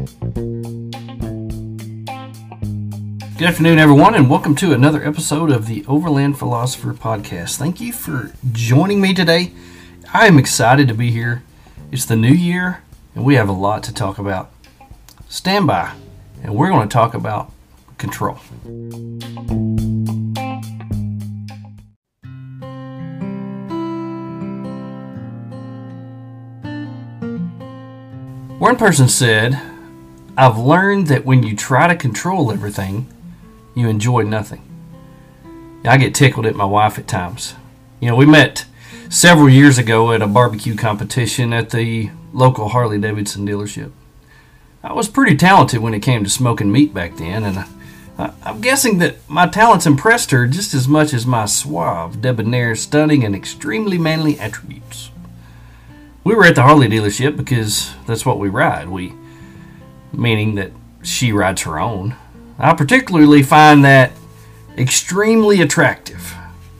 Good afternoon, everyone, and welcome to another episode of the Overland Philosopher Podcast. Thank you for joining me today. I am excited to be here. It's the new year, and we have a lot to talk about. Stand by, and we're going to talk about control. One person said, I've learned that when you try to control everything, you enjoy nothing. I get tickled at my wife at times. You know, we met several years ago at a barbecue competition at the local Harley Davidson dealership. I was pretty talented when it came to smoking meat back then, and I, I'm guessing that my talents impressed her just as much as my suave, debonair, stunning, and extremely manly attributes. We were at the Harley dealership because that's what we ride. We, meaning that she rides her own. I particularly find that extremely attractive,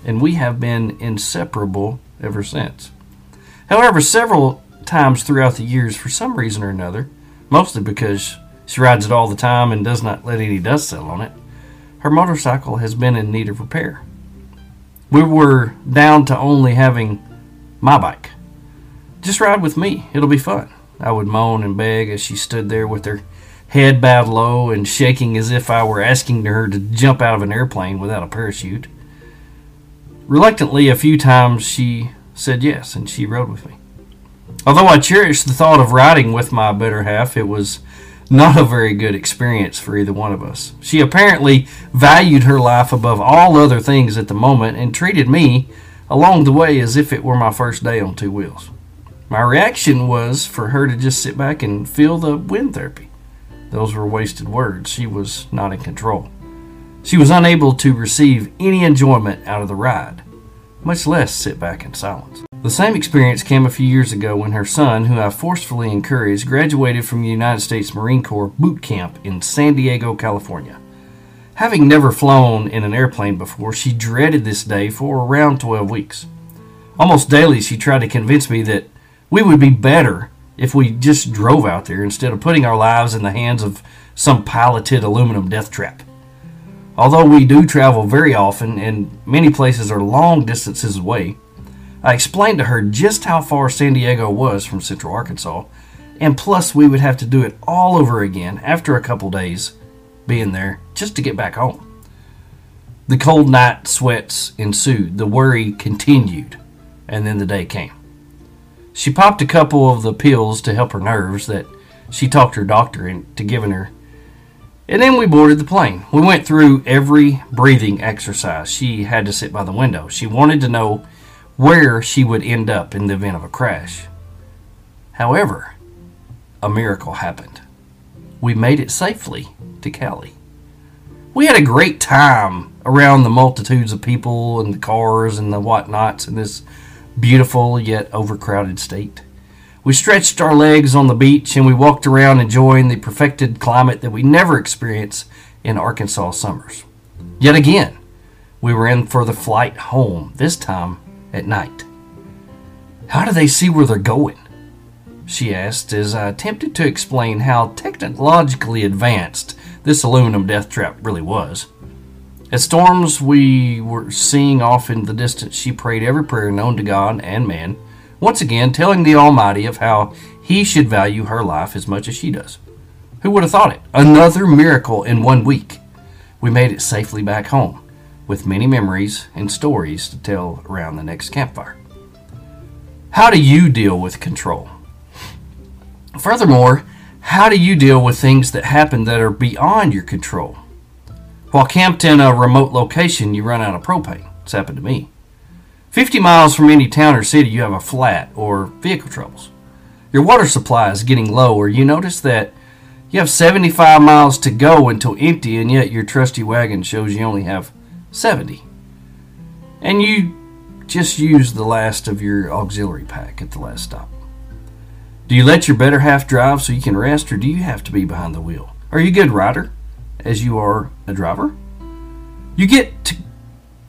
and we have been inseparable ever since. However, several times throughout the years, for some reason or another, mostly because she rides it all the time and does not let any dust settle on it, her motorcycle has been in need of repair. We were down to only having my bike. Just ride with me, it'll be fun. I would moan and beg as she stood there with her head bowed low and shaking as if I were asking her to jump out of an airplane without a parachute. Reluctantly, a few times she said yes, and she rode with me. Although I cherished the thought of riding with my better half, it was not a very good experience for either one of us. She apparently valued her life above all other things at the moment and treated me along the way as if it were my first day on two wheels. My reaction was for her to just sit back and feel the wind therapy. Those were wasted words. She was not in control. She was unable to receive any enjoyment out of the ride, much less sit back in silence. The same experience came a few years ago when her son, who I forcefully encouraged, graduated from the United States Marine Corps boot camp in San Diego, California. Having never flown in an airplane before, she dreaded this day for around 12 weeks. Almost daily, she tried to convince me that we would be better if we just drove out there instead of putting our lives in the hands of some piloted aluminum death trap. Although we do travel very often and many places are long distances away, I explained to her just how far San Diego was from Central Arkansas, and plus we would have to do it all over again after a couple days being there just to get back home. The cold night sweats ensued, the worry continued, and then the day came. She popped a couple of the pills to help her nerves that she talked her doctor into giving her. And then we boarded the plane. We went through every breathing exercise. She had to sit by the window. She wanted to know where she would end up in the event of a crash. However, a miracle happened. We made it safely to Cali. We had a great time around the multitudes of people and the cars and the whatnots in this beautiful yet overcrowded state. We stretched our legs on the beach and we walked around enjoying the perfected climate that we never experience in Arkansas summers. Yet again, we were in for the flight home, this time at night. How do they see where they're going? She asked as I attempted to explain how technologically advanced this aluminum death trap really was. As storms we were seeing off in the distance, she prayed every prayer known to God and man, once again telling the Almighty of how He should value her life as much as she does. Who would have thought it? Another miracle in one week. We made it safely back home, with many memories and stories to tell around the next campfire. How do you deal with control? Furthermore, how do you deal with things that happen that are beyond your control? While camped in a remote location, you run out of propane. It's happened to me. 50 miles from any town or city, you have a flat or vehicle troubles. Your water supply is getting low, or you notice that you have 75 miles to go until empty, and yet your trusty wagon shows you only have 70. And you just use the last of your auxiliary pack at the last stop. Do you let your better half drive so you can rest, or do you have to be behind the wheel? Are you a good rider? As you are a driver. You get to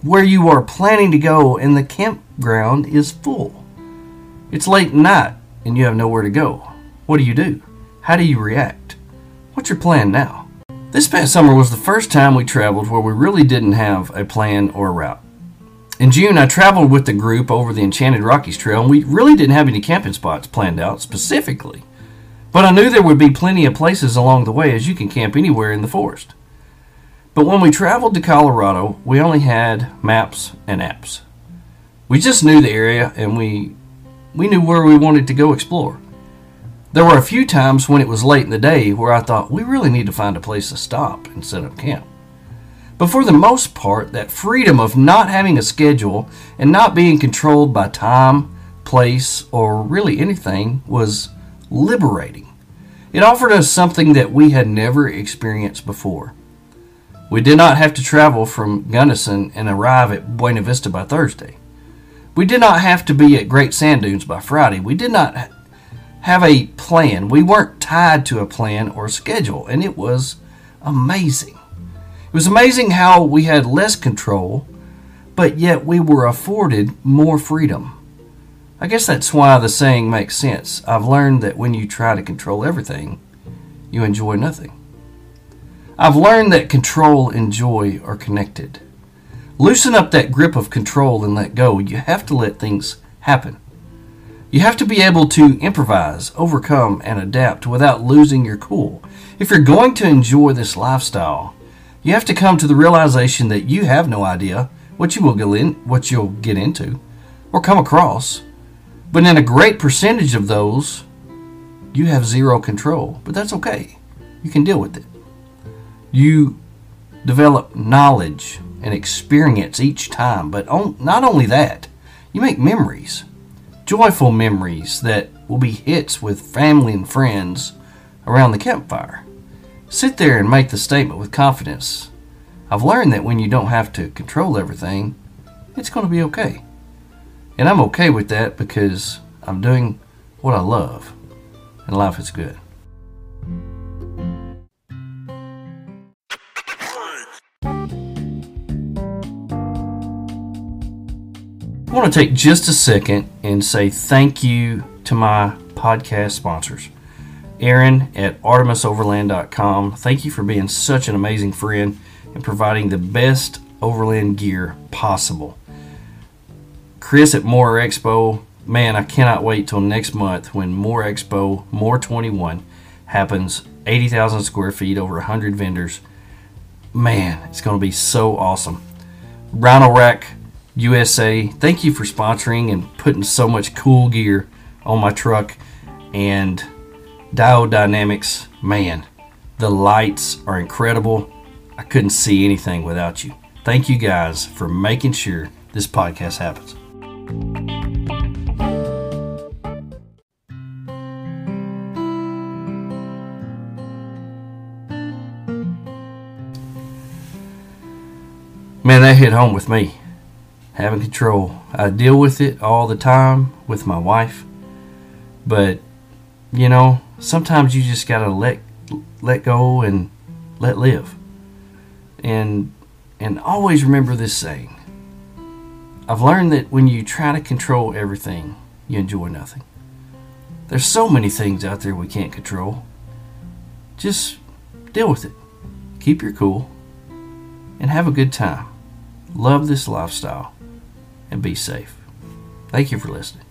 where you are planning to go, and the campground is full. It's late night, and you have nowhere to go. What do you do? How do you react? What's your plan now? This past summer was the first time we traveled where we really didn't have a plan or a route. In June, I traveled with the group over the Enchanted Rockies Trail, and we really didn't have any camping spots planned out specifically. But I knew there would be plenty of places along the way as you can camp anywhere in the forest. But when we traveled to Colorado, we only had maps and apps. We just knew the area and we we knew where we wanted to go explore. There were a few times when it was late in the day where I thought we really need to find a place to stop and set up camp. But for the most part, that freedom of not having a schedule and not being controlled by time, place, or really anything was liberating. It offered us something that we had never experienced before. We did not have to travel from Gunnison and arrive at Buena Vista by Thursday. We did not have to be at Great Sand Dunes by Friday. We did not have a plan. We weren't tied to a plan or schedule, and it was amazing. It was amazing how we had less control, but yet we were afforded more freedom. I guess that's why the saying makes sense. I've learned that when you try to control everything, you enjoy nothing. I've learned that control and joy are connected. Loosen up that grip of control and let go. You have to let things happen. You have to be able to improvise, overcome, and adapt without losing your cool. If you're going to enjoy this lifestyle, you have to come to the realization that you have no idea what you will get in, what you'll get into, or come across. But in a great percentage of those, you have zero control. But that's okay. You can deal with it. You develop knowledge and experience each time. But on, not only that, you make memories joyful memories that will be hits with family and friends around the campfire. Sit there and make the statement with confidence. I've learned that when you don't have to control everything, it's going to be okay. And I'm okay with that because I'm doing what I love, and life is good. I want to take just a second and say thank you to my podcast sponsors. Aaron at ArtemisOverland.com. Thank you for being such an amazing friend and providing the best overland gear possible. Chris at MOORE Expo. Man, I cannot wait till next month when MOORE Expo, MOORE 21 happens. 80,000 square feet, over 100 vendors. Man, it's going to be so awesome. Rhino Rack USA. Thank you for sponsoring and putting so much cool gear on my truck and Diode Dynamics. Man, the lights are incredible. I couldn't see anything without you. Thank you guys for making sure this podcast happens. Man, that hit home with me having control. I deal with it all the time with my wife, but you know, sometimes you just gotta let let go and let live. And and always remember this saying. I've learned that when you try to control everything, you enjoy nothing. There's so many things out there we can't control. Just deal with it. Keep your cool and have a good time. Love this lifestyle and be safe. Thank you for listening.